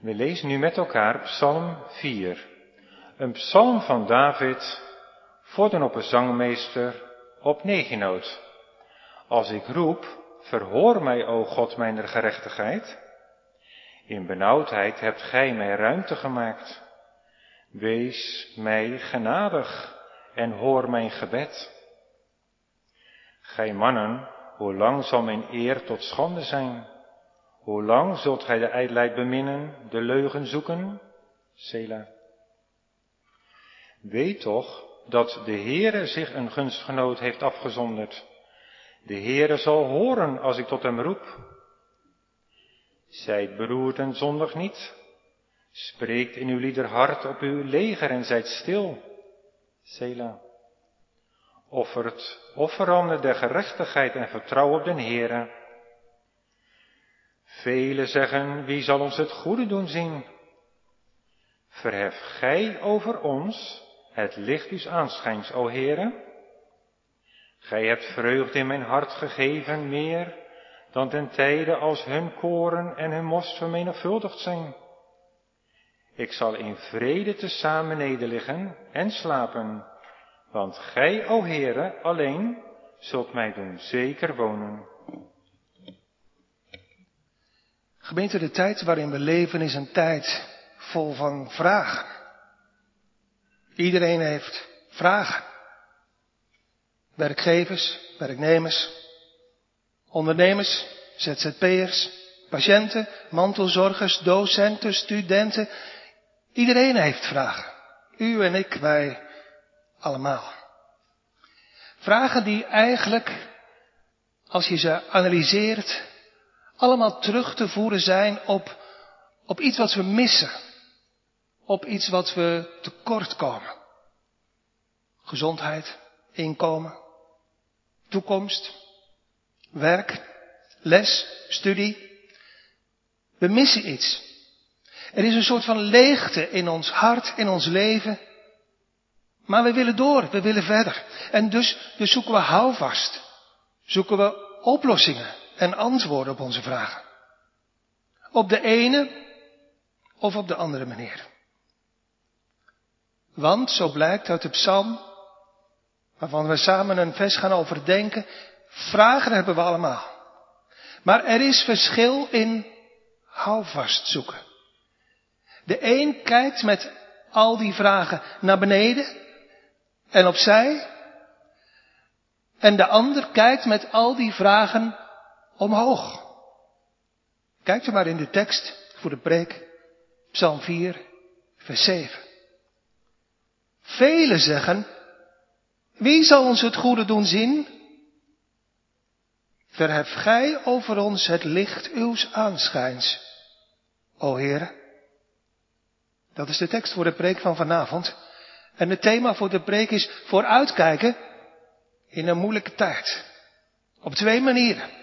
We lezen nu met elkaar Psalm 4. Een psalm van David voor de zangmeester op negenoot. Als ik roep, verhoor mij, o God, mijn gerechtigheid. In benauwdheid hebt gij mij ruimte gemaakt. Wees mij genadig en hoor mijn gebed. Gij mannen, hoe lang zal mijn eer tot schande zijn? Hoe lang zult gij de ijdelheid beminnen, de leugen zoeken? Sela. Weet toch dat de Heere zich een gunstgenoot heeft afgezonderd. De Heere zal horen als ik tot hem roep. Zijt beroerd en zondig niet. Spreekt in uw lieder hart op uw leger en zijt stil. Sela. Offert offeranden der gerechtigheid en vertrouw op den Heere. Velen zeggen, wie zal ons het goede doen zien? Verhef gij over ons het licht uws aanschijns, o Heere. Gij hebt vreugde in mijn hart gegeven meer dan ten tijde als hun koren en hun most vermenigvuldigd zijn. Ik zal in vrede tezamen nederliggen en slapen, want gij, o Heere, alleen zult mij doen zeker wonen. Gemeente, de tijd waarin we leven is een tijd vol van vragen. Iedereen heeft vragen. Werkgevers, werknemers, ondernemers, ZZP'ers, patiënten, mantelzorgers, docenten, studenten. Iedereen heeft vragen. U en ik, wij allemaal. Vragen die eigenlijk, als je ze analyseert, allemaal terug te voeren zijn op, op iets wat we missen. Op iets wat we tekort komen. Gezondheid, inkomen, toekomst, werk, les, studie. We missen iets. Er is een soort van leegte in ons hart, in ons leven. Maar we willen door, we willen verder. En dus, dus zoeken we houvast. Zoeken we oplossingen en antwoorden op onze vragen. Op de ene of op de andere manier. Want, zo blijkt uit de psalm, waarvan we samen een vers gaan overdenken, vragen hebben we allemaal. Maar er is verschil in houvast zoeken. De een kijkt met al die vragen naar beneden en opzij. En de ander kijkt met al die vragen omhoog. Kijkt u maar in de tekst voor de preek, Psalm 4, vers 7. Velen zeggen, wie zal ons het goede doen zien? Verhef gij over ons het licht uws aanschijns, o Heer. Dat is de tekst voor de preek van vanavond. En het thema voor de preek is vooruitkijken in een moeilijke tijd. Op twee manieren.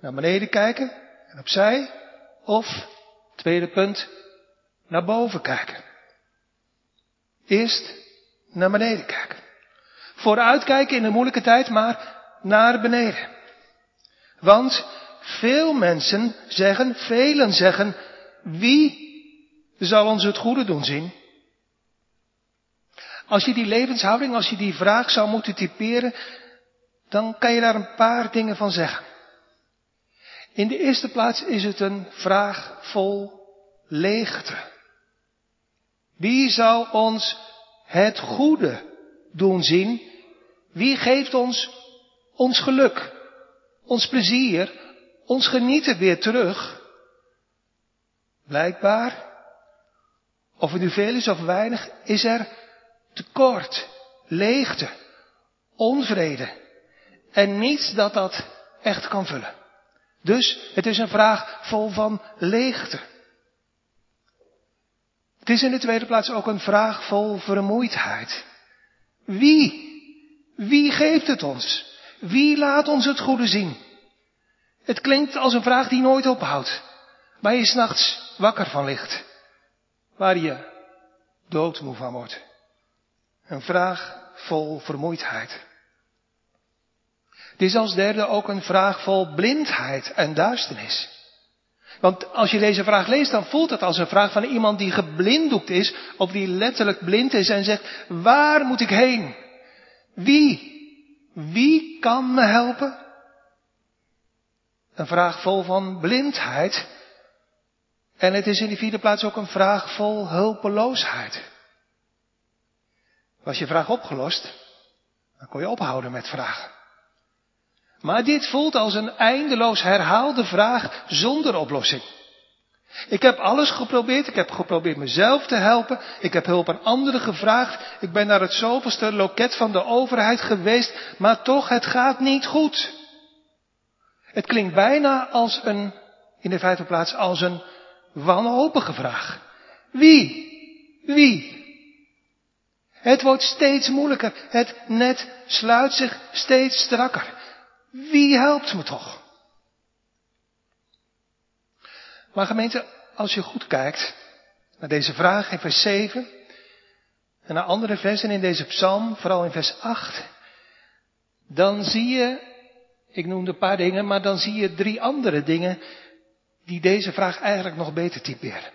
Naar beneden kijken en opzij. Of, tweede punt, naar boven kijken. Eerst naar beneden kijken. Vooruitkijken in een moeilijke tijd, maar naar beneden. Want veel mensen zeggen, velen zeggen, wie zal ons het goede doen zien? Als je die levenshouding, als je die vraag zou moeten typeren, dan kan je daar een paar dingen van zeggen. In de eerste plaats is het een vraag vol leegte. Wie zal ons het goede doen zien? Wie geeft ons ons geluk, ons plezier, ons genieten weer terug? Blijkbaar, of het nu veel is of weinig, is er tekort, leegte, onvrede en niets dat dat echt kan vullen. Dus het is een vraag vol van leegte. Het is in de tweede plaats ook een vraag vol vermoeidheid. Wie? Wie geeft het ons? Wie laat ons het goede zien? Het klinkt als een vraag die nooit ophoudt, waar je s'nachts wakker van ligt, waar je doodmoe van wordt. Een vraag vol vermoeidheid. Het is als derde ook een vraag vol blindheid en duisternis. Want als je deze vraag leest, dan voelt het als een vraag van iemand die geblinddoekt is, of die letterlijk blind is en zegt, waar moet ik heen? Wie? Wie kan me helpen? Een vraag vol van blindheid. En het is in de vierde plaats ook een vraag vol hulpeloosheid. Was je vraag opgelost, dan kon je ophouden met vragen. Maar dit voelt als een eindeloos herhaalde vraag zonder oplossing. Ik heb alles geprobeerd. Ik heb geprobeerd mezelf te helpen. Ik heb hulp aan anderen gevraagd. Ik ben naar het zoveelste loket van de overheid geweest. Maar toch, het gaat niet goed. Het klinkt bijna als een, in de vijfde plaats, als een wanhopige vraag. Wie? Wie? Het wordt steeds moeilijker. Het net sluit zich steeds strakker. Wie helpt me toch? Maar gemeente, als je goed kijkt naar deze vraag in vers 7 en naar andere versen in deze psalm, vooral in vers 8, dan zie je, ik noemde een paar dingen, maar dan zie je drie andere dingen die deze vraag eigenlijk nog beter typeren.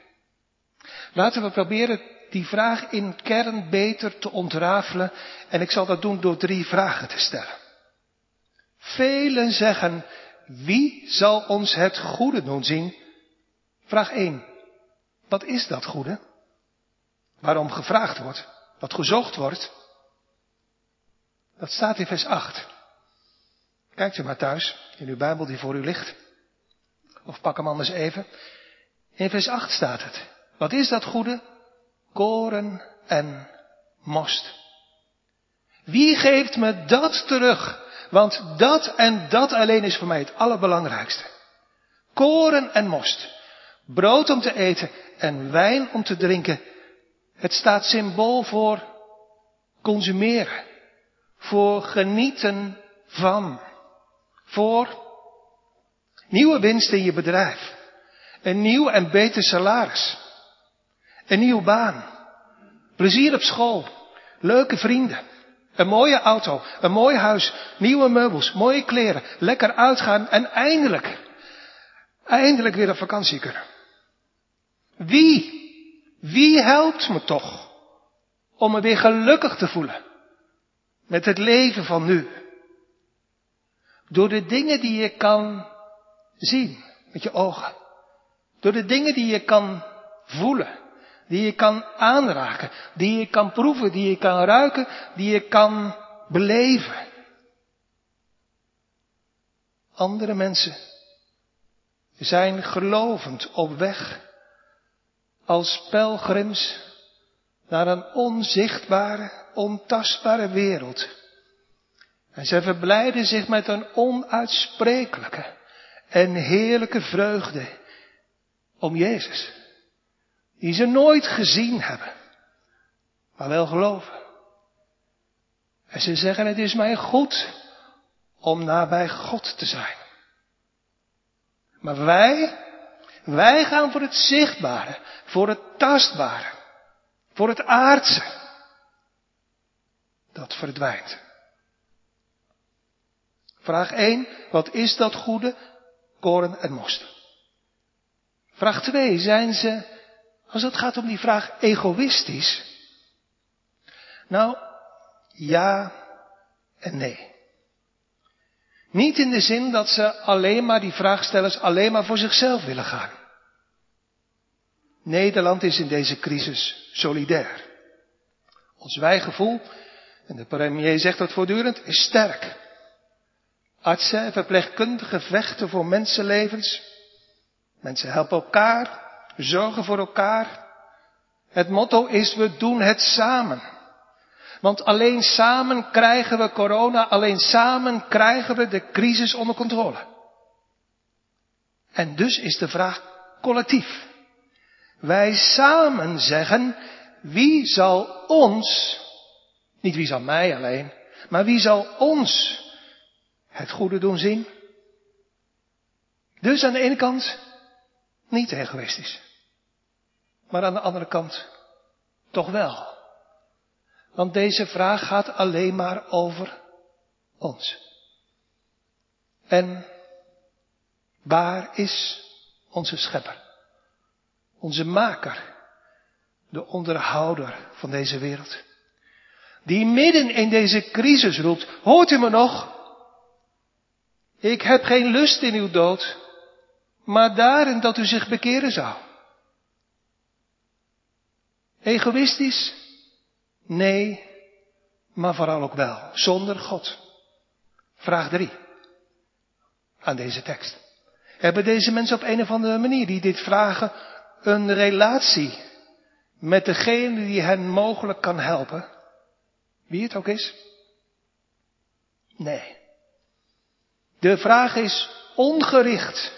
Laten we proberen die vraag in kern beter te ontrafelen en ik zal dat doen door drie vragen te stellen. Velen zeggen, wie zal ons het goede doen zien? Vraag 1. Wat is dat goede? Waarom gevraagd wordt, wat gezocht wordt? Dat staat in vers 8. Kijkt u maar thuis in uw Bijbel die voor u ligt. Of pak hem anders even. In vers 8 staat het. Wat is dat goede? Koren en most. Wie geeft me dat terug? Want dat en dat alleen is voor mij het allerbelangrijkste. Koren en most. Brood om te eten en wijn om te drinken. Het staat symbool voor consumeren. Voor genieten van. Voor nieuwe winst in je bedrijf. Een nieuw en beter salaris. Een nieuwe baan. Plezier op school. Leuke vrienden. Een mooie auto, een mooi huis, nieuwe meubels, mooie kleren, lekker uitgaan en eindelijk, eindelijk weer op vakantie kunnen. Wie, wie helpt me toch om me weer gelukkig te voelen met het leven van nu? Door de dingen die je kan zien met je ogen. Door de dingen die je kan voelen die je kan aanraken, die je kan proeven, die je kan ruiken, die je kan beleven. Andere mensen zijn gelovend op weg als pelgrims naar een onzichtbare, ontastbare wereld. En zij verblijden zich met een onuitsprekelijke en heerlijke vreugde om Jezus die ze nooit gezien hebben, maar wel geloven. En ze zeggen, het is mij goed om nabij God te zijn. Maar wij, wij gaan voor het zichtbare, voor het tastbare, voor het aardse. Dat verdwijnt. Vraag 1, wat is dat goede? Koren en most. Vraag 2, zijn ze als het gaat om die vraag egoïstisch. Nou, ja en nee. Niet in de zin dat ze alleen maar die vraagstellers alleen maar voor zichzelf willen gaan. Nederland is in deze crisis solidair. Ons wijgevoel, en de premier zegt dat voortdurend, is sterk. Artsen en verpleegkundigen vechten voor mensenlevens. Mensen helpen elkaar, zorgen voor elkaar. Het motto is we doen het samen. Want alleen samen krijgen we corona, alleen samen krijgen we de crisis onder controle. En dus is de vraag collectief. Wij samen zeggen, wie zal ons, niet wie zal mij alleen, maar wie zal ons het goede doen zien? Dus aan de ene kant niet egoïstisch. Maar aan de andere kant toch wel. Want deze vraag gaat alleen maar over ons. En waar is onze schepper, onze maker, de onderhouder van deze wereld. Die midden in deze crisis roept, hoort u me nog? Ik heb geen lust in uw dood, maar daarin dat u zich bekeren zou. Egoïstisch? Nee, maar vooral ook wel, zonder God. Vraag 3 aan deze tekst. Hebben deze mensen op een of andere manier die dit vragen een relatie met degene die hen mogelijk kan helpen? Wie het ook is? Nee. De vraag is ongericht,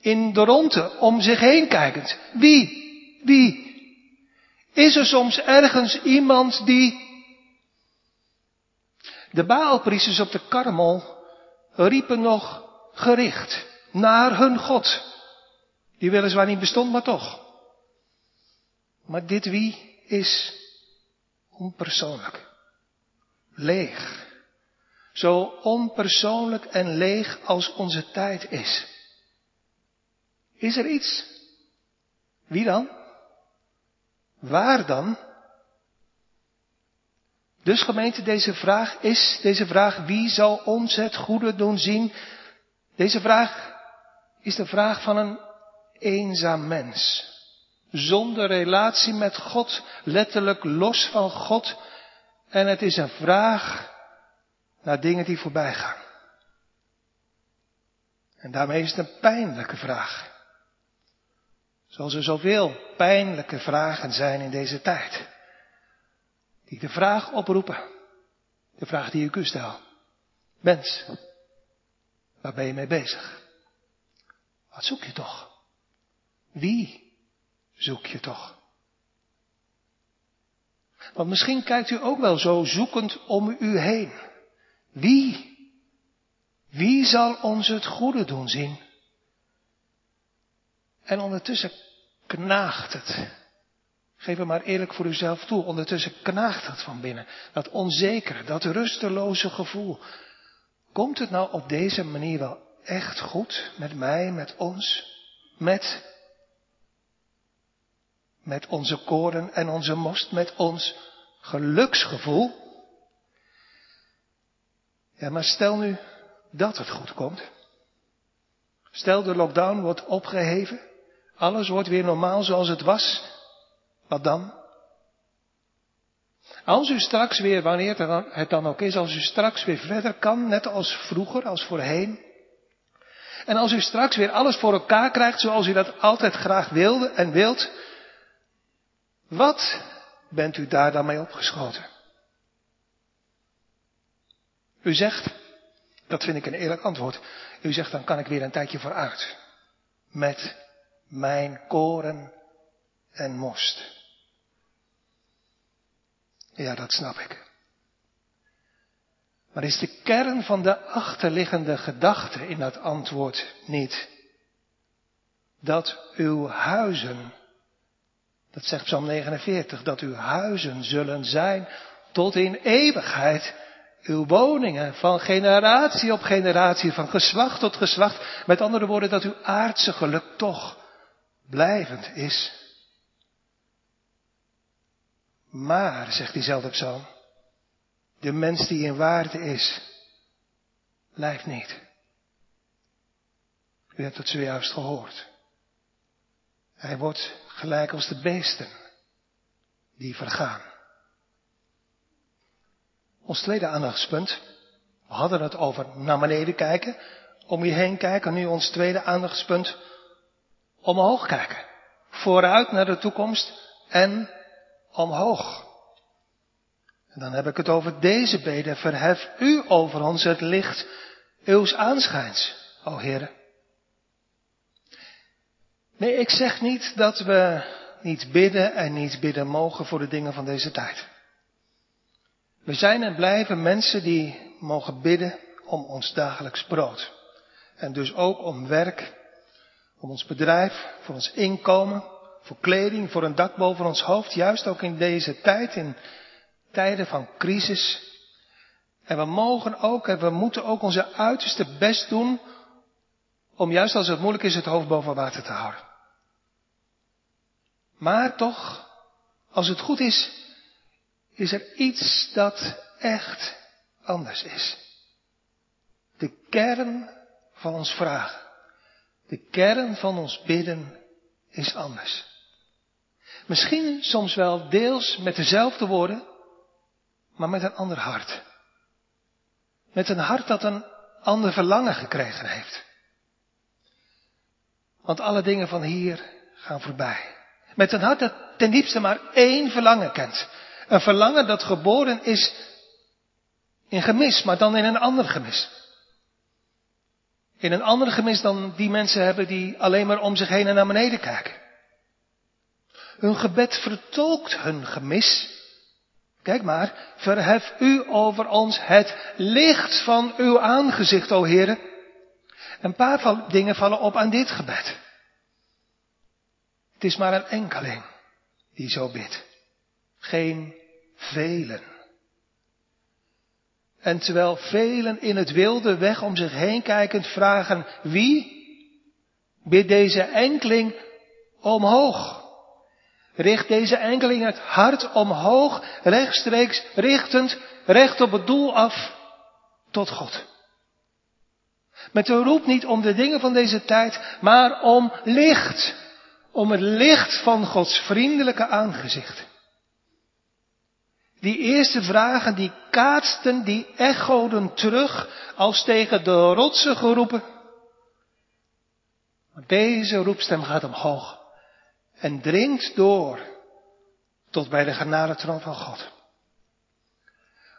in de ronde, om zich heen kijkend. Wie? Wie? Is er soms ergens iemand die de Baalpriesters op de Karmel riepen nog gericht naar hun God. Die weliswaar niet bestond, maar toch. Maar dit wie is onpersoonlijk. Leeg. Zo onpersoonlijk en leeg als onze tijd is. Is er iets? Wie dan? Waar dan? Dus gemeente, deze vraag is, deze vraag, wie zal ons het goede doen zien? Deze vraag is de vraag van een eenzaam mens. Zonder relatie met God, letterlijk los van God. En het is een vraag naar dingen die voorbij gaan. En daarmee is het een pijnlijke vraag. Zoals er zoveel pijnlijke vragen zijn in deze tijd. Die de vraag oproepen. De vraag die ik u stel. Mens, waar ben je mee bezig? Wat zoek je toch? Wie zoek je toch? Want misschien kijkt u ook wel zo zoekend om u heen. Wie? Wie zal ons het goede doen zien? En ondertussen knaagt het Geef het maar eerlijk voor uzelf toe. Ondertussen knaagt het van binnen. Dat onzekere, dat rusteloze gevoel. Komt het nou op deze manier wel echt goed met mij, met ons, met, met onze koren en onze most, met ons geluksgevoel? Ja, maar stel nu dat het goed komt. Stel de lockdown wordt opgeheven. Alles wordt weer normaal zoals het was. Wat dan? Als u straks weer, wanneer het dan ook is, als u straks weer verder kan, net als vroeger, als voorheen. En als u straks weer alles voor elkaar krijgt zoals u dat altijd graag wilde en wilt. Wat bent u daar dan mee opgeschoten? U zegt, dat vind ik een eerlijk antwoord. U zegt dan kan ik weer een tijdje vooruit. Met mijn koren en most. Ja, dat snap ik. Maar is de kern van de achterliggende gedachte in dat antwoord niet dat uw huizen, dat zegt Psalm 49, dat uw huizen zullen zijn tot in eeuwigheid uw woningen van generatie op generatie, van geslacht tot geslacht. Met andere woorden, dat uw aardse geluk toch blijvend is. Maar, zegt diezelfde psalm, de mens die in waarde is, blijft niet. U hebt het zojuist gehoord. Hij wordt gelijk als de beesten die vergaan. Ons tweede aandachtspunt. We hadden het over naar beneden kijken, om je heen kijken. Nu ons tweede aandachtspunt. Omhoog kijken. Vooruit naar de toekomst en omhoog. En dan heb ik het over deze beden. Verhef u over ons het licht uws aanschijns, o Heere. Nee, ik zeg niet dat we niet bidden en niet bidden mogen voor de dingen van deze tijd. We zijn en blijven mensen die mogen bidden om ons dagelijks brood. En dus ook om werk, om ons bedrijf, voor ons inkomen, voor kleding, voor een dak boven ons hoofd, juist ook in deze tijd, in tijden van crisis. En we mogen ook en we moeten ook onze uiterste best doen om juist als het moeilijk is het hoofd boven water te houden. Maar toch, als het goed is, is er iets dat echt anders is. De kern van ons vragen, de kern van ons bidden is anders. Misschien soms wel deels met dezelfde woorden, maar met een ander hart. Met een hart dat een ander verlangen gekregen heeft. Want alle dingen van hier gaan voorbij. Met een hart dat ten diepste maar één verlangen kent. Een verlangen dat geboren is in gemis, maar dan in een ander gemis. In een ander gemis dan die mensen hebben die alleen maar om zich heen en naar beneden kijken. Hun gebed vertolkt hun gemis. Kijk maar, verhef u over ons het licht van uw aangezicht, o Heere. Een paar dingen vallen op aan dit gebed. Het is maar een enkeling die zo bidt. Geen velen. En terwijl velen in het wilde weg om zich heen kijkend vragen wie, bidt deze enkeling omhoog. Richt deze enkeling het hart omhoog, rechtstreeks richtend, recht op het doel af, tot God. Met een roep niet om de dingen van deze tijd, maar om licht. Om het licht van Gods vriendelijke aangezicht. Die eerste vragen, die kaatsten, die echoden terug als tegen de rotsen geroepen. Deze roepstem gaat omhoog en dringt door tot bij de genadetroon van God.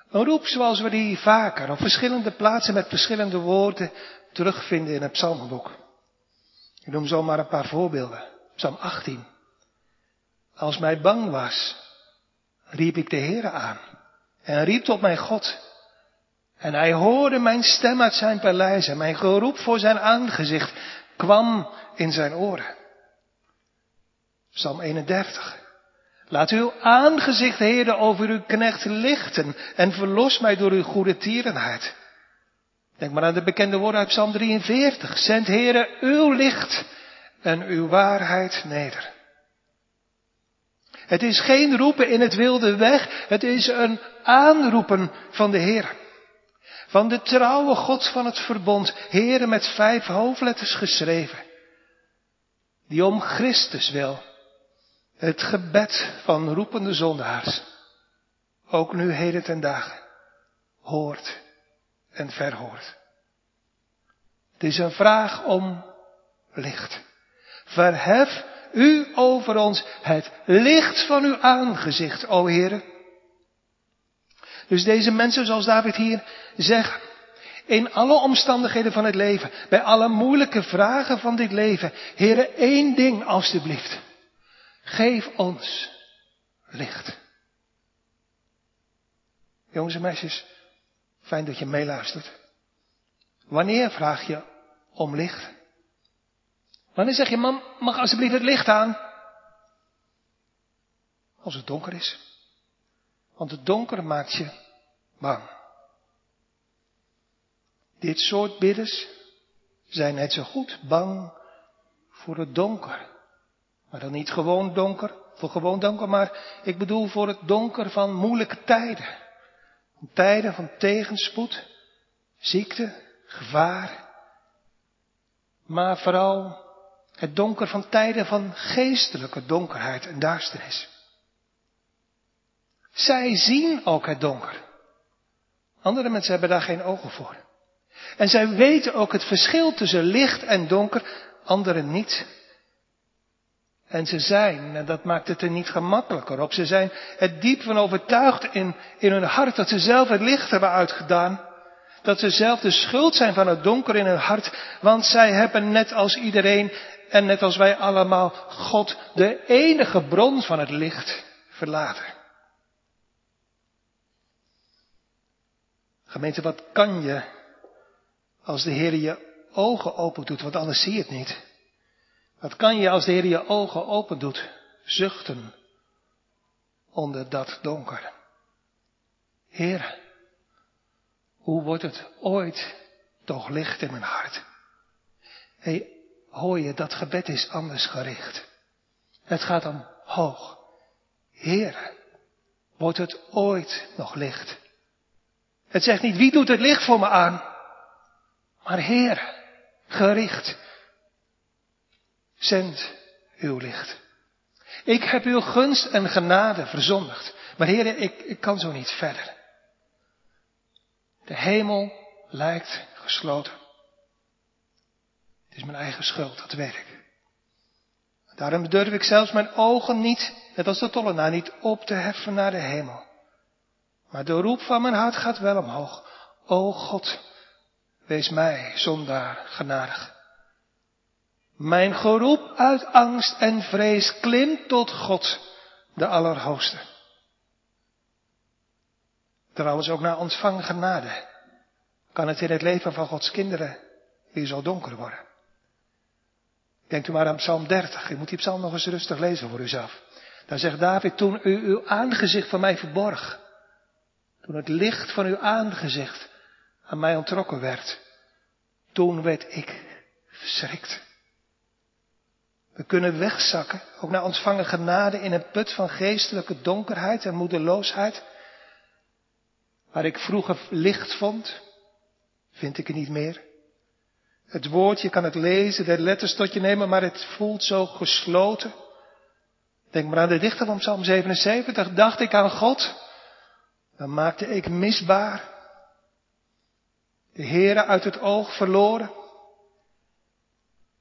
Een roep zoals we die vaker op verschillende plaatsen met verschillende woorden terugvinden in het psalmenboek. Ik noem zomaar een paar voorbeelden. Psalm 18. Als mij bang was, riep ik de Heere aan en riep tot mijn God. En hij hoorde mijn stem uit zijn paleis en mijn geroep voor zijn aangezicht kwam in zijn oren. Psalm 31. Laat uw aangezicht, Heere, over uw knecht lichten en verlos mij door uw goede tierenheid. Denk maar aan de bekende woorden uit Psalm 43. Zend, Heere, uw licht en uw waarheid neder. Het is geen roepen in het wilde weg, het is een aanroepen van de Heer. Van de trouwe God van het verbond, Heere met vijf hoofdletters geschreven. Die om Christus wil het gebed van roepende zondaars, ook nu heden ten dagen, hoort en verhoort. Het is een vraag om licht. Verhef u over ons het licht van uw aangezicht, o Heere. Dus deze mensen, zoals David hier zegt, in alle omstandigheden van het leven, bij alle moeilijke vragen van dit leven, Heere, één ding alstublieft. Geef ons licht. Jongens en meisjes, fijn dat je meeluistert. Wanneer vraag je om licht? Wanneer zeg je, mam, mag alsjeblieft het licht aan? Als het donker is. Want het donker maakt je bang. Dit soort bidders zijn net zo goed bang voor het donker maar dan niet gewoon donker, voor gewoon donker, maar ik bedoel voor het donker van moeilijke tijden. Tijden van tegenspoed, ziekte, gevaar. Maar vooral het donker van tijden van geestelijke donkerheid en duisternis. Zij zien ook het donker. Andere mensen hebben daar geen ogen voor. En zij weten ook het verschil tussen licht en donker, anderen niet. En ze zijn, en dat maakt het er niet gemakkelijker op, ze zijn er diep van overtuigd in, in hun hart dat ze zelf het licht hebben uitgedaan. Dat ze zelf de schuld zijn van het donker in hun hart, want zij hebben net als iedereen en net als wij allemaal God, de enige bron van het licht, verlaten. Gemeente, wat kan je als de Heer je ogen open doet, want anders zie je het niet. Wat kan je als de Heer je ogen open doet, zuchten onder dat donker. Heer, hoe wordt het ooit toch licht in mijn hart? hey, hoor je, dat gebed is anders gericht. Het gaat omhoog. Heer, wordt het ooit nog licht? Het zegt niet wie doet het licht voor me aan, maar Heer, gericht. Zend uw licht. Ik heb uw gunst en genade verzondigd. Maar heren, ik, ik kan zo niet verder. De hemel lijkt gesloten. Het is mijn eigen schuld, dat weet ik. Daarom durf ik zelfs mijn ogen niet, net als de tollenaar, niet op te heffen naar de hemel. Maar de roep van mijn hart gaat wel omhoog. O God, wees mij, zondaar, genadig. Mijn geroep uit angst en vrees klimt tot God, de Allerhoogste. Trouwens ook na ontvangen genade kan het in het leven van Gods kinderen weer zo donker worden. Denkt u maar aan Psalm 30. U moet die psalm nog eens rustig lezen voor uzelf. Daar zegt David, toen u uw aangezicht van mij verborg, toen het licht van uw aangezicht aan mij ontrokken werd, toen werd ik verschrikt. We kunnen wegzakken, ook naar ontvangen genade, in een put van geestelijke donkerheid en moedeloosheid. Waar ik vroeger licht vond, vind ik er niet meer. Het woord, je kan het lezen, de letters tot je nemen, maar het voelt zo gesloten. Denk maar aan de dichter van Psalm 77. Dacht ik aan God, dan maakte ik misbaar. De Heere uit het oog verloren.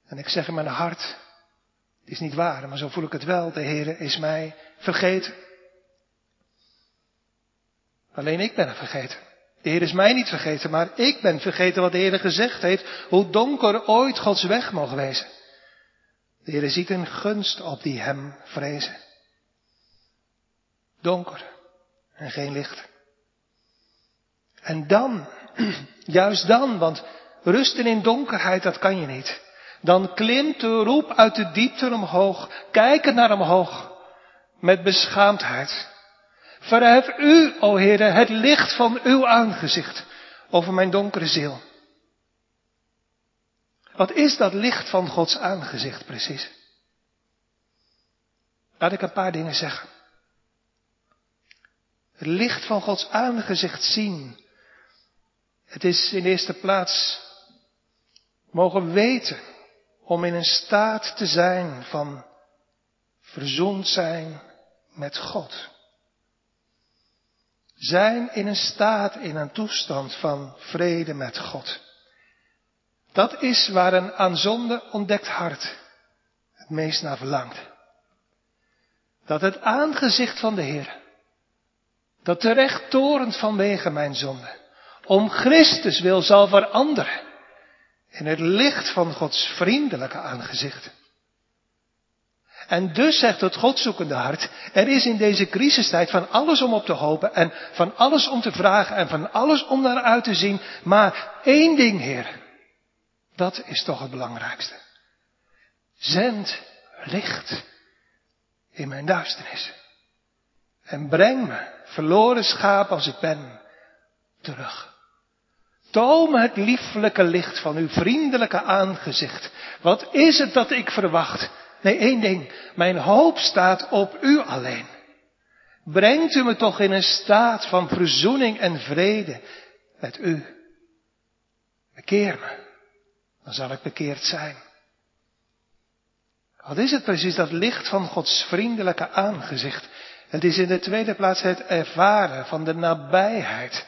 En ik zeg in mijn hart, het is niet waar, maar zo voel ik het wel. De Heere is mij vergeten. Alleen ik ben er vergeten. De Heer is mij niet vergeten, maar ik ben vergeten wat de Heer gezegd heeft, hoe donker ooit Gods weg mogen wezen. De Heer ziet een gunst op die hem vrezen. Donker en geen licht. En dan, juist dan, want rusten in donkerheid, dat kan je niet. Dan klimt de roep uit de diepte omhoog, kijken naar omhoog, met beschaamdheid. Verhef u, o Heere, het licht van uw aangezicht over mijn donkere ziel. Wat is dat licht van Gods aangezicht precies? Laat ik een paar dingen zeggen. Het licht van Gods aangezicht zien. Het is in eerste plaats mogen weten om in een staat te zijn van verzoend zijn met God zijn in een staat, in een toestand van vrede met God. Dat is waar een aan zonde ontdekt hart het meest naar verlangt. Dat het aangezicht van de Heer, dat terecht torent vanwege mijn zonde, om Christus wil zal veranderen in het licht van Gods vriendelijke aangezicht. En dus zegt het Godzoekende hart, er is in deze crisistijd van alles om op te hopen en van alles om te vragen en van alles om naar uit te zien. Maar één ding, Heer, dat is toch het belangrijkste. Zend licht in mijn duisternis. En breng me, verloren schaap als ik ben, terug. Toon het lieflijke licht van uw vriendelijke aangezicht. Wat is het dat ik verwacht? Nee, één ding. Mijn hoop staat op u alleen. Brengt u me toch in een staat van verzoening en vrede met u. Bekeer me. Dan zal ik bekeerd zijn. Wat is het precies, dat licht van Gods vriendelijke aangezicht? Het is in de tweede plaats het ervaren van de nabijheid,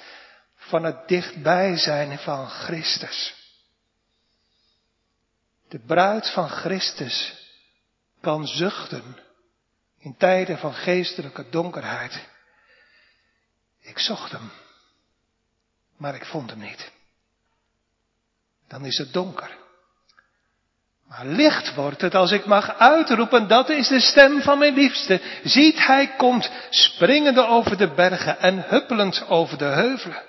van het dichtbij zijn van Christus. De bruid van Christus kan zuchten in tijden van geestelijke donkerheid. Ik zocht hem, maar ik vond hem niet. Dan is het donker. Maar licht wordt het als ik mag uitroepen, dat is de stem van mijn liefste. Ziet, hij komt springende over de bergen en huppelend over de heuvelen.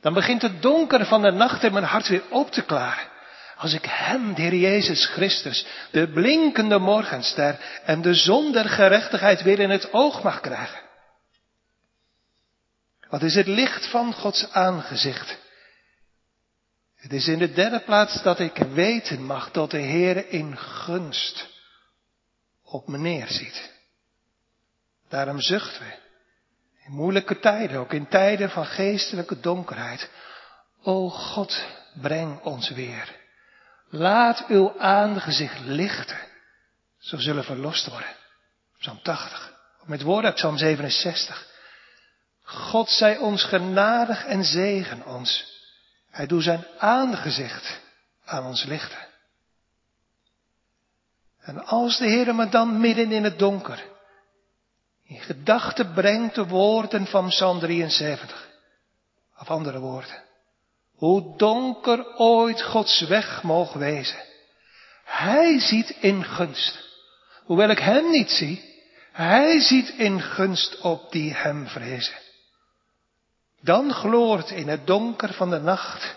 Dan begint het donker van de nacht in mijn hart weer op te klaren. Als ik Hem, de Heer Jezus Christus, de blinkende morgenster en de zon der gerechtigheid weer in het oog mag krijgen. Wat is het licht van Gods aangezicht? Het is in de derde plaats dat ik weten mag dat de Heer in gunst op me neerziet. Daarom zuchten we. In moeilijke tijden, ook in tijden van geestelijke donkerheid. O God, breng ons weer. Laat uw aangezicht lichten. Zo zullen verlost worden. Psalm 80. Met woorden uit Psalm 67. God zij ons genadig en zegen ons. Hij doet zijn aangezicht aan ons lichten. En als de Heer me dan midden in het donker in gedachten brengt de woorden van Psalm 73, of andere woorden, hoe donker ooit Gods weg mogen wezen, Hij ziet in gunst, hoewel ik Hem niet zie, Hij ziet in gunst op die Hem vrezen. Dan gloort in het donker van de nacht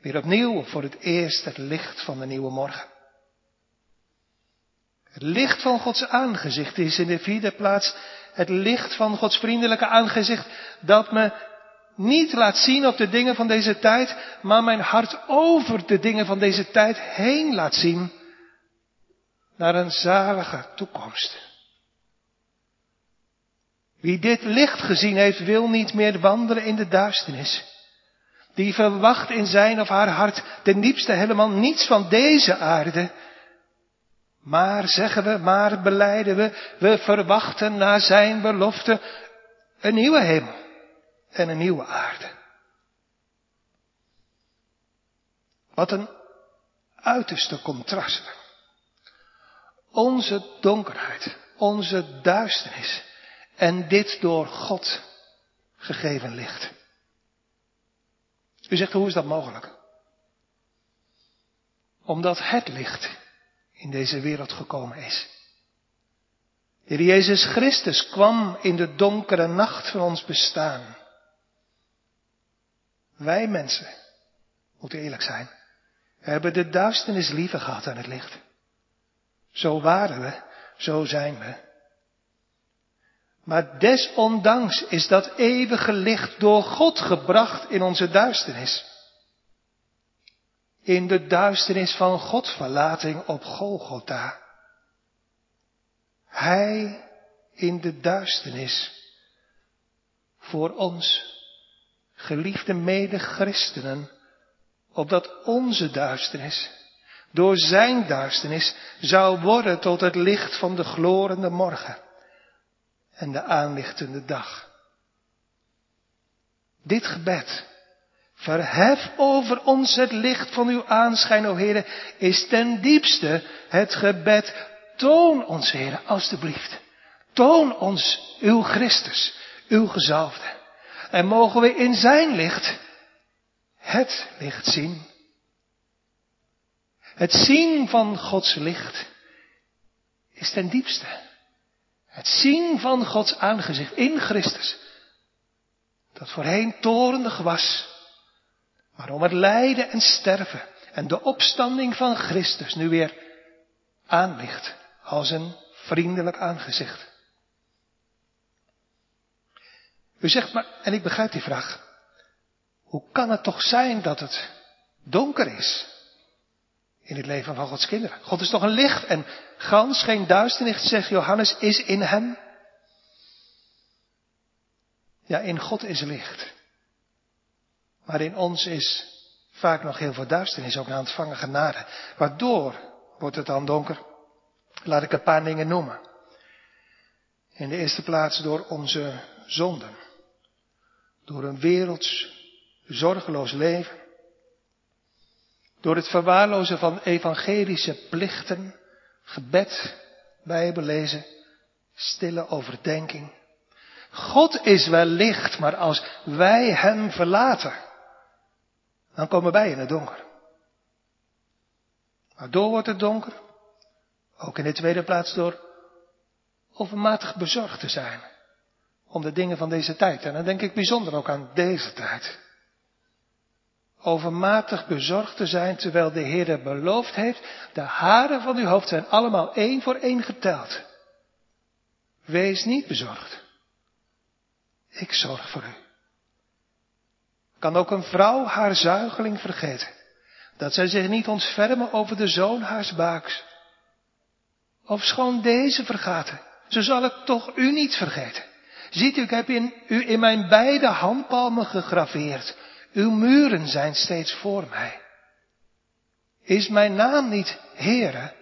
weer opnieuw voor het eerst het licht van de nieuwe morgen. Het licht van Gods aangezicht is in de vierde plaats het licht van Gods vriendelijke aangezicht dat me niet laat zien op de dingen van deze tijd, maar mijn hart over de dingen van deze tijd heen laat zien naar een zalige toekomst. Wie dit licht gezien heeft, wil niet meer wandelen in de duisternis. Die verwacht in zijn of haar hart ten diepste helemaal niets van deze aarde. Maar zeggen we, maar beleiden we, we verwachten naar zijn belofte een nieuwe hemel en een nieuwe aarde. Wat een uiterste contrast. Onze donkerheid, onze duisternis en dit door God gegeven licht. U zegt, hoe is dat mogelijk? Omdat het licht in deze wereld gekomen is. Heer Jezus Christus kwam in de donkere nacht van ons bestaan. Wij mensen, moeten eerlijk zijn, hebben de duisternis liever gehad dan het licht. Zo waren we, zo zijn we. Maar desondanks is dat eeuwige licht door God gebracht in onze duisternis. In de duisternis van Godverlating op Golgotha. Hij in de duisternis voor ons, geliefde mede-christenen, opdat onze duisternis door zijn duisternis zou worden tot het licht van de glorende morgen en de aanlichtende dag. Dit gebed, verhef over ons het licht van uw aanschijn, o Heer, is ten diepste het gebed, toon ons, Heer, alstublieft. Toon ons uw Christus, uw gezalfde. En mogen we in zijn licht het licht zien. Het zien van Gods licht is ten diepste het zien van Gods aangezicht in Christus. Dat voorheen torendig was. Maar om het lijden en sterven en de opstanding van Christus nu weer aanlicht als een vriendelijk aangezicht. U zegt maar, en ik begrijp die vraag. Hoe kan het toch zijn dat het donker is? in het leven van Gods kinderen. God is toch een licht en gans geen duisternis, zegt Johannes, is in hem. Ja, in God is licht. Maar in ons is vaak nog heel veel duisternis, ook na ontvangen genade. Waardoor wordt het dan donker? Laat ik een paar dingen noemen. In de eerste plaats door onze zonden. Door een werelds zorgeloos leven. Door het verwaarlozen van evangelische plichten, gebed, bijbellezen, stille overdenking. God is wel licht, maar als wij Hem verlaten, dan komen wij in het donker. Waardoor wordt het donker? Ook in de tweede plaats door overmatig bezorgd te zijn om de dingen van deze tijd. En dan denk ik bijzonder ook aan deze tijd overmatig bezorgd te zijn, terwijl de Heer beloofd heeft, de haren van uw hoofd zijn allemaal één voor één geteld. Wees niet bezorgd. Ik zorg voor u. Kan ook een vrouw haar zuigeling vergeten, dat zij zich niet ontfermen over de zoon haars baaks? Of schoon deze vergaten, zo zal ik toch u niet vergeten. Ziet u, ik heb in, u in mijn beide handpalmen gegraveerd. Uw muren zijn steeds voor mij. Is mijn naam niet Heere,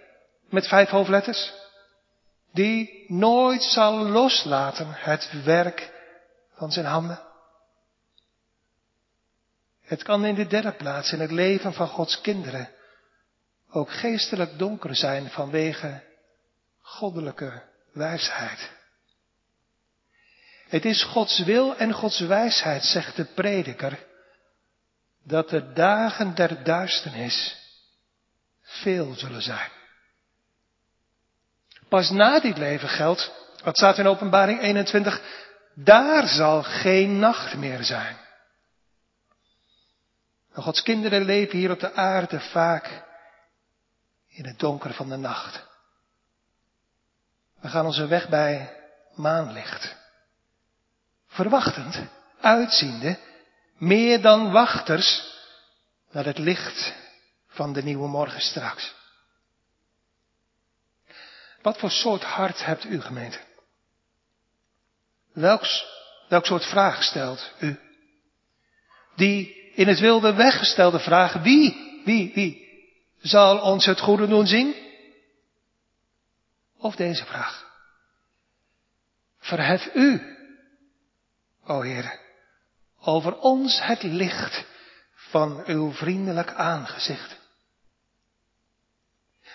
met vijf hoofdletters? Die nooit zal loslaten het werk van zijn handen. Het kan in de derde plaats in het leven van Gods kinderen ook geestelijk donker zijn vanwege goddelijke wijsheid. Het is Gods wil en Gods wijsheid, zegt de prediker, dat de dagen der duisternis veel zullen zijn. Pas na dit leven geldt, wat staat in openbaring 21, daar zal geen nacht meer zijn. Gods kinderen leven hier op de aarde vaak in het donker van de nacht. We gaan onze weg bij maanlicht. Verwachtend, uitziende, meer dan wachters naar het licht van de nieuwe morgen straks. Wat voor soort hart hebt u gemeente? Welks, welk soort vraag stelt u? Die in het wilde weggestelde vraag, wie, wie, wie zal ons het goede doen zien? Of deze vraag. Verhef u, o Heer, over ons het licht van uw vriendelijk aangezicht.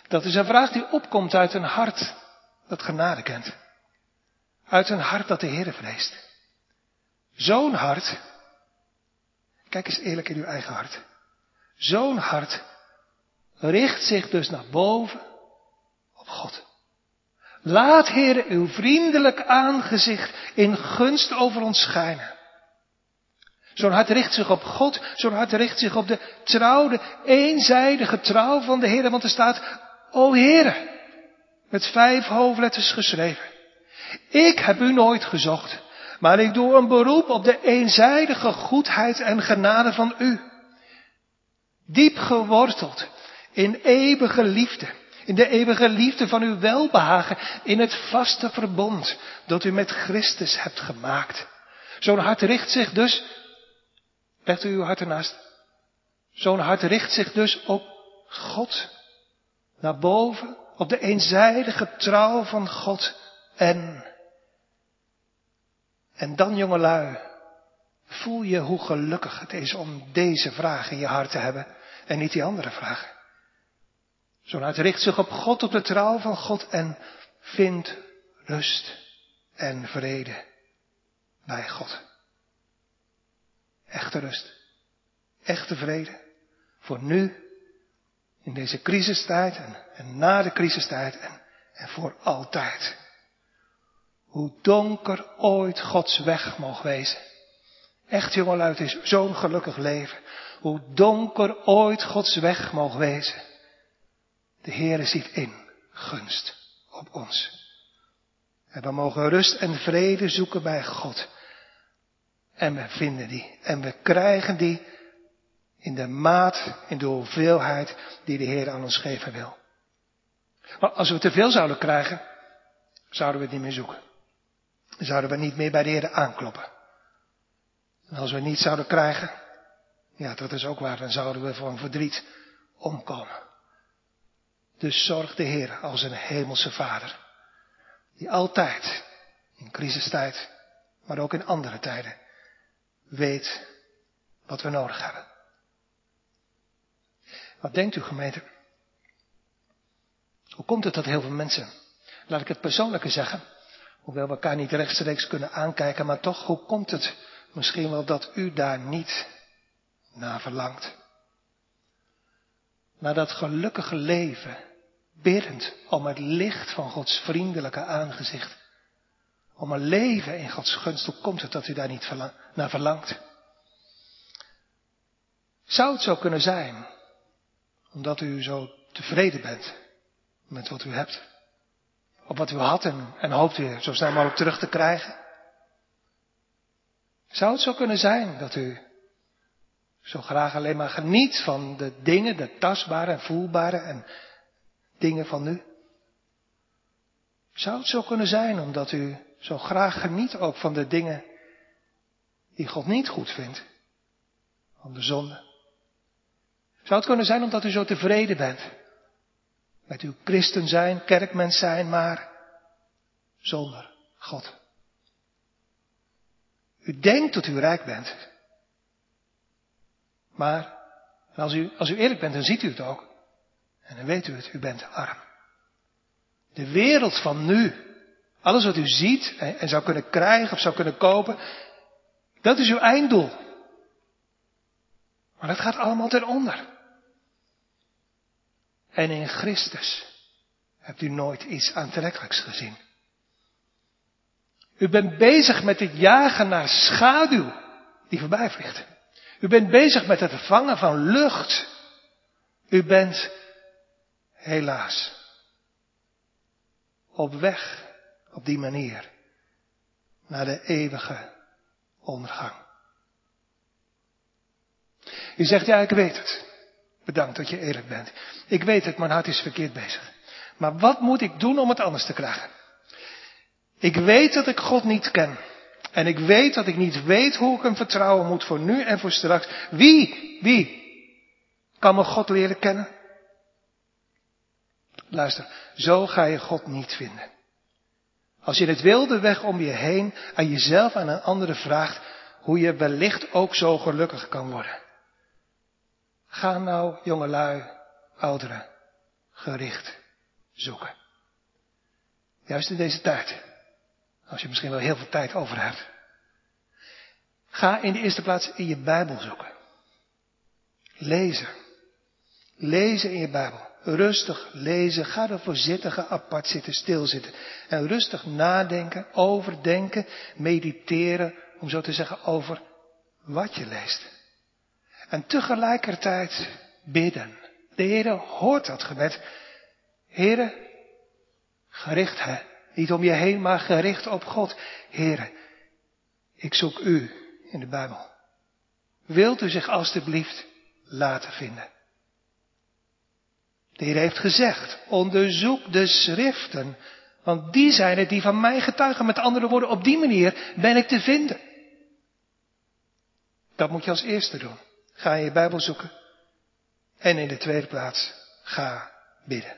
Dat is een vraag die opkomt uit een hart dat genade kent. Uit een hart dat de Heer vreest. Zo'n hart, kijk eens eerlijk in uw eigen hart. Zo'n hart richt zich dus naar boven op God. Laat, Heer, uw vriendelijk aangezicht in gunst over ons schijnen. Zo'n hart richt zich op God, zo'n hart richt zich op de trouw, de eenzijdige trouw van de Heer, want er staat, o Heere, met vijf hoofdletters geschreven. Ik heb u nooit gezocht, maar ik doe een beroep op de eenzijdige goedheid en genade van u. Diep geworteld in eeuwige liefde, in de eeuwige liefde van uw welbehagen, in het vaste verbond dat u met Christus hebt gemaakt. Zo'n hart richt zich dus, legt u uw hart ernaast, zo'n hart richt zich dus op God, naar boven, op de eenzijdige trouw van God en, en dan jongelui, voel je hoe gelukkig het is om deze vraag in je hart te hebben en niet die andere vragen. Zo'n hart richt zich op God, op de trouw van God en vindt rust en vrede bij God. Echte rust, echte vrede voor nu, in deze crisistijd en, en na de crisistijd en, en voor altijd. Hoe donker ooit Gods weg mogen wezen. Echt jongelui, het is zo'n gelukkig leven. Hoe donker ooit Gods weg mogen wezen. De Heere ziet in gunst op ons. En we mogen rust en vrede zoeken bij God. En we vinden die. En we krijgen die in de maat, in de hoeveelheid die de Heer aan ons geven wil. Maar als we te veel zouden krijgen, zouden we het niet meer zoeken. Zouden we niet meer bij de Heer aankloppen. En als we niet zouden krijgen, ja, dat is ook waar, dan zouden we van verdriet omkomen. Dus zorg de Heer als een hemelse vader. Die altijd, in crisistijd, maar ook in andere tijden, weet wat we nodig hebben. Wat denkt u gemeente? Hoe komt het dat heel veel mensen, laat ik het persoonlijke zeggen, hoewel we elkaar niet rechtstreeks kunnen aankijken, maar toch, hoe komt het misschien wel dat u daar niet naar verlangt? Naar dat gelukkige leven biddend om het licht van Gods vriendelijke aangezicht. Om een leven in Gods gunst. Hoe komt het dat u daar niet naar verlangt? Zou het zo kunnen zijn, omdat u zo tevreden bent met wat u hebt? Op wat u had en, en hoopt weer zo snel mogelijk terug te krijgen? Zou het zo kunnen zijn dat u zo graag alleen maar geniet van de dingen, de tastbare en voelbare en dingen van nu? Zou het zo kunnen zijn omdat u zo graag geniet ook van de dingen die God niet goed vindt? Van de zonde? Zou het kunnen zijn omdat u zo tevreden bent met uw christen zijn, kerkmens zijn, maar zonder God? U denkt dat u rijk bent. Maar als u, als u eerlijk bent, dan ziet u het ook. En dan weet u het, u bent arm. De wereld van nu, alles wat u ziet en, zou kunnen krijgen of zou kunnen kopen, dat is uw einddoel. Maar dat gaat allemaal ten onder. En in Christus hebt u nooit iets aantrekkelijks gezien. U bent bezig met het jagen naar schaduw die voorbij vliegt. U bent bezig met het vangen van lucht. U bent helaas op weg op die manier naar de eeuwige ondergang. U zegt, ja, ik weet het. Bedankt dat je eerlijk bent. Ik weet het, mijn hart is verkeerd bezig. Maar wat moet ik doen om het anders te krijgen? Ik weet dat ik God niet ken. En ik weet dat ik niet weet hoe ik hem vertrouwen moet voor nu en voor straks. Wie, wie kan me God leren kennen? Luister, zo ga je God niet vinden. Als je het wilde weg om je heen aan jezelf en aan anderen vraagt hoe je wellicht ook zo gelukkig kan worden. Ga nou, jongelui, ouderen, gericht zoeken. Juist in deze tijd. Als je misschien wel heel veel tijd over hebt. Ga in de eerste plaats in je Bijbel zoeken. Lezen. Lezen in je Bijbel. Rustig lezen. Ga ervoor zitten. Ga apart zitten, stilzitten. En rustig nadenken, overdenken, mediteren. Om zo te zeggen over wat je leest. En tegelijkertijd bidden. De Heer hoort dat gebed. Heere, gericht hè. Niet om je heen, maar gericht op God. Heere, ik zoek u in de Bijbel. Wilt u zich alstublieft laten vinden? De Heer heeft gezegd, onderzoek de schriften, want die zijn het die van mij getuigen. Met andere woorden, op die manier ben ik te vinden. Dat moet je als eerste doen. Ga je Bijbel zoeken. En in de tweede plaats, ga bidden.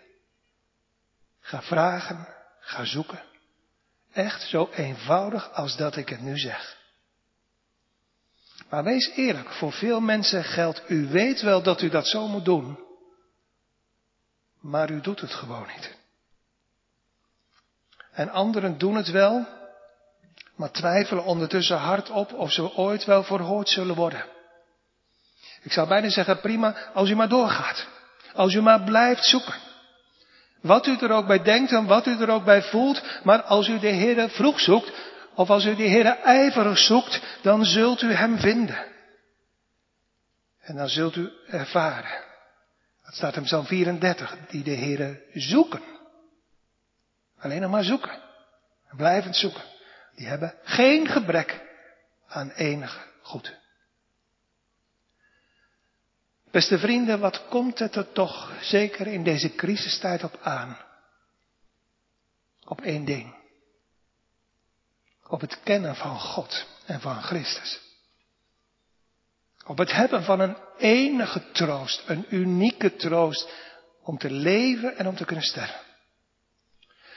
Ga vragen, ga zoeken. Echt zo eenvoudig als dat ik het nu zeg. Maar wees eerlijk, voor veel mensen geldt, u weet wel dat u dat zo moet doen, maar u doet het gewoon niet. En anderen doen het wel, maar twijfelen ondertussen hardop of ze ooit wel verhoord zullen worden. Ik zou bijna zeggen, prima, als u maar doorgaat. Als u maar blijft zoeken. Wat u er ook bij denkt en wat u er ook bij voelt, maar als u de Heer vroeg zoekt, of als u de Heer ijverig zoekt, dan zult u Hem vinden. En dan zult u ervaren. Dat staat in Psalm 34, die de Heer zoeken. Alleen nog maar zoeken. Blijvend zoeken. Die hebben geen gebrek aan enige goed. Beste vrienden, wat komt het er toch zeker in deze crisistijd op aan? Op één ding. Op het kennen van God en van Christus. Op het hebben van een enige troost, een unieke troost om te leven en om te kunnen sterven.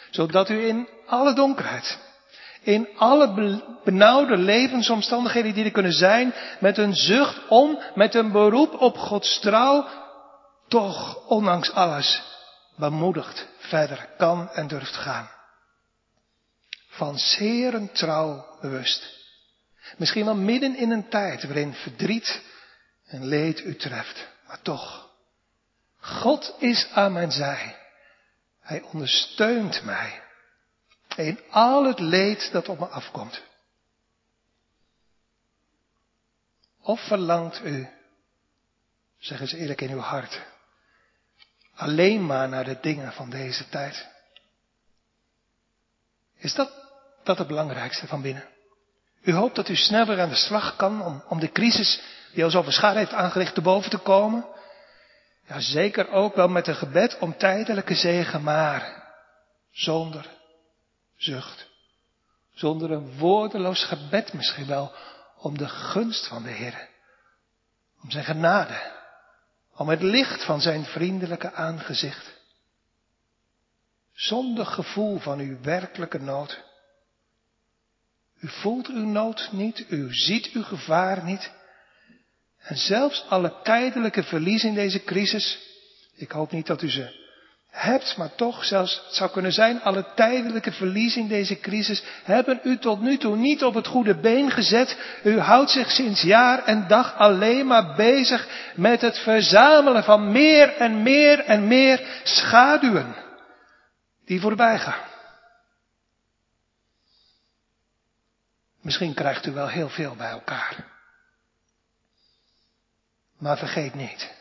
Zodat u in alle donkerheid, in alle benauwde levensomstandigheden die er kunnen zijn, met een zucht om, met een beroep op Gods trouw, toch, ondanks alles, bemoedigd verder kan en durft gaan. Van zeer een trouw bewust. Misschien wel midden in een tijd waarin verdriet en leed u treft, maar toch, God is aan mijn zij. Hij ondersteunt mij in al het leed dat op me afkomt. Of verlangt u, zeg eens eerlijk in uw hart, alleen maar naar de dingen van deze tijd? Is dat, dat het belangrijkste van binnen? U hoopt dat u sneller aan de slag kan om, om de crisis die al zoveel schade heeft aangericht te boven te komen. Ja, zeker ook wel met een gebed om tijdelijke zegen, maar zonder zucht. Zonder een woordeloos gebed misschien wel om de gunst van de Heer. Om zijn genade. Om het licht van zijn vriendelijke aangezicht. Zonder gevoel van uw werkelijke nood. U voelt uw nood niet, u ziet uw gevaar niet. En zelfs alle tijdelijke verlies in deze crisis, ik hoop niet dat u ze hebt, maar toch zelfs, het zou kunnen zijn, alle tijdelijke verlies in deze crisis hebben u tot nu toe niet op het goede been gezet. U houdt zich sinds jaar en dag alleen maar bezig met het verzamelen van meer en meer en meer schaduwen die voorbij gaan. Misschien krijgt u wel heel veel bij elkaar. Maar vergeet niet.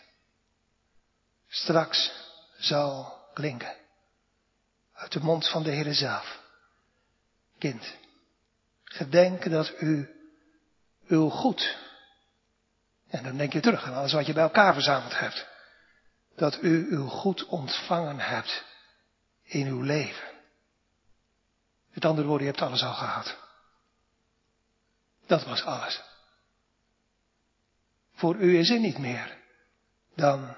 Straks zal klinken. Uit de mond van de Heer zelf. Kind, gedenk dat u uw goed. En dan denk je terug aan alles wat je bij elkaar verzameld hebt. Dat u uw goed ontvangen hebt in uw leven. Met andere woorden, je hebt alles al gehad. Dat was alles. Voor u is er niet meer dan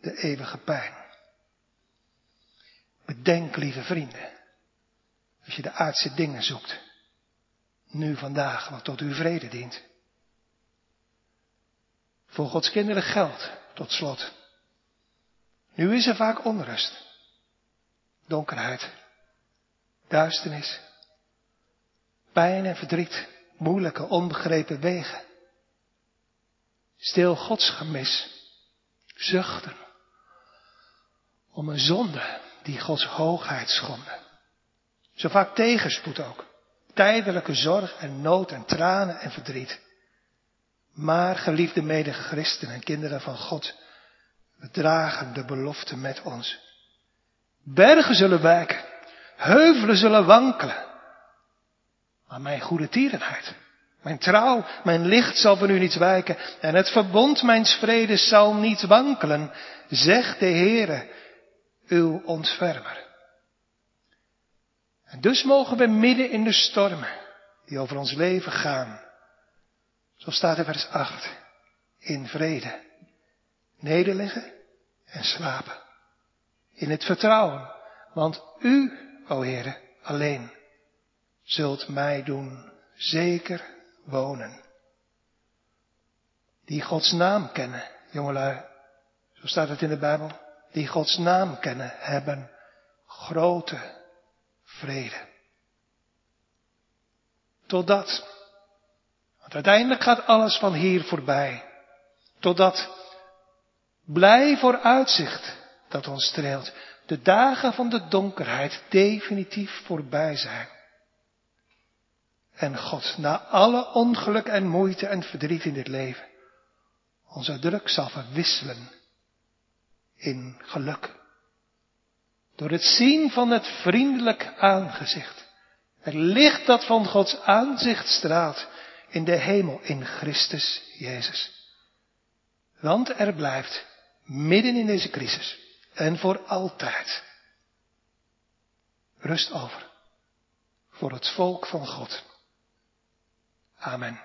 de eeuwige pijn. Bedenk, lieve vrienden, als je de aardse dingen zoekt, nu vandaag wat tot uw vrede dient. Voor Gods kinderen geldt, tot slot. Nu is er vaak onrust, donkerheid, duisternis, pijn en verdriet, moeilijke, onbegrepen wegen. Stil godsgemis, zuchten om een zonde die Gods hoogheid schonde. Zo vaak tegenspoed ook. Tijdelijke zorg en nood en tranen en verdriet. Maar geliefde medechristen en kinderen van God, we dragen de belofte met ons. Bergen zullen wijken, heuvelen zullen wankelen. Maar mijn goede tierenheid, mijn trouw, mijn licht zal van u niet wijken en het verbond mijns vredes zal niet wankelen, zegt de Heere, uw ontfermer. En dus mogen we midden in de stormen die over ons leven gaan, zo staat in vers 8, in vrede, nederliggen en slapen. In het vertrouwen, want u, o Heere, alleen zult mij doen zeker wonen. Die Gods naam kennen, jongelui, zo staat het in de Bijbel die Gods naam kennen, hebben grote vrede. Totdat, want uiteindelijk gaat alles van hier voorbij, totdat blij vooruitzicht dat ons streelt, de dagen van de donkerheid definitief voorbij zijn. En God, na alle ongeluk en moeite en verdriet in dit leven, onze druk zal verwisselen in geluk. Door het zien van het vriendelijk aangezicht. Het licht dat van Gods aanzicht straalt in de hemel in Christus Jezus. Want er blijft midden in deze crisis en voor altijd rust over voor het volk van God. Amen.